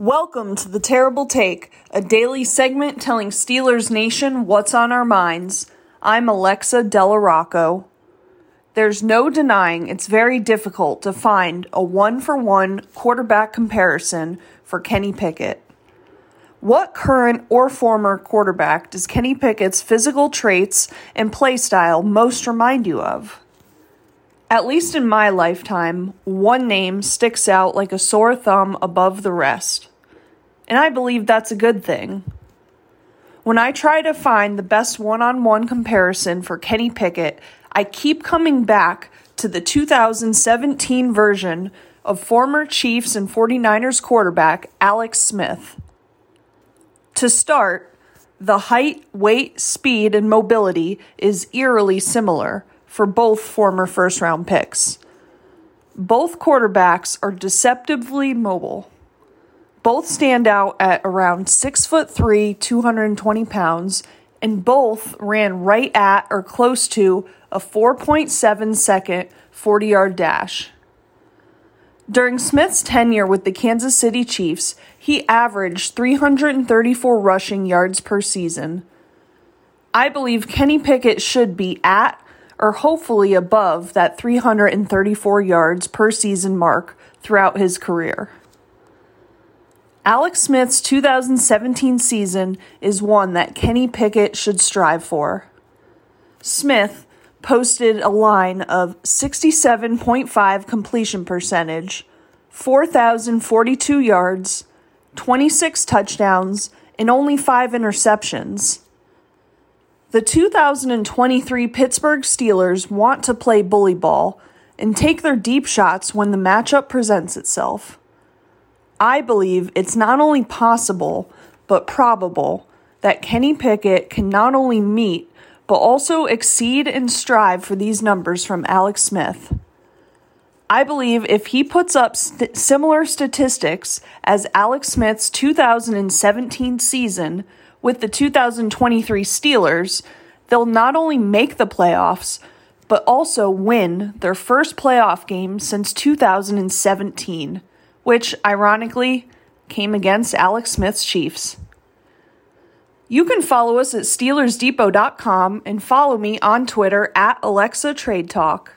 Welcome to The Terrible Take, a daily segment telling Steelers Nation what's on our minds. I'm Alexa DellaRocco. There's no denying it's very difficult to find a one for one quarterback comparison for Kenny Pickett. What current or former quarterback does Kenny Pickett's physical traits and play style most remind you of? At least in my lifetime, one name sticks out like a sore thumb above the rest and I believe that's a good thing. When I try to find the best one on one comparison for Kenny Pickett, I keep coming back to the 2017 version of former Chiefs and 49ers quarterback Alex Smith. To start, the height, weight, speed, and mobility is eerily similar for both former first round picks. Both quarterbacks are deceptively mobile. Both stand out at around six foot three, 220 pounds, and both ran right at or close to a 4.7 second 40 yard dash. During Smith's tenure with the Kansas City Chiefs, he averaged 334 rushing yards per season. I believe Kenny Pickett should be at or hopefully above that 334 yards per season mark throughout his career. Alex Smith's 2017 season is one that Kenny Pickett should strive for. Smith posted a line of 67.5 completion percentage, 4,042 yards, 26 touchdowns, and only 5 interceptions. The 2023 Pittsburgh Steelers want to play bully ball and take their deep shots when the matchup presents itself. I believe it's not only possible, but probable that Kenny Pickett can not only meet, but also exceed and strive for these numbers from Alex Smith. I believe if he puts up st- similar statistics as Alex Smith's 2017 season with the 2023 Steelers, they'll not only make the playoffs, but also win their first playoff game since 2017 which ironically came against Alex Smith's Chiefs. You can follow us at SteelersDepot.com and follow me on Twitter at Alexa Trade Talk.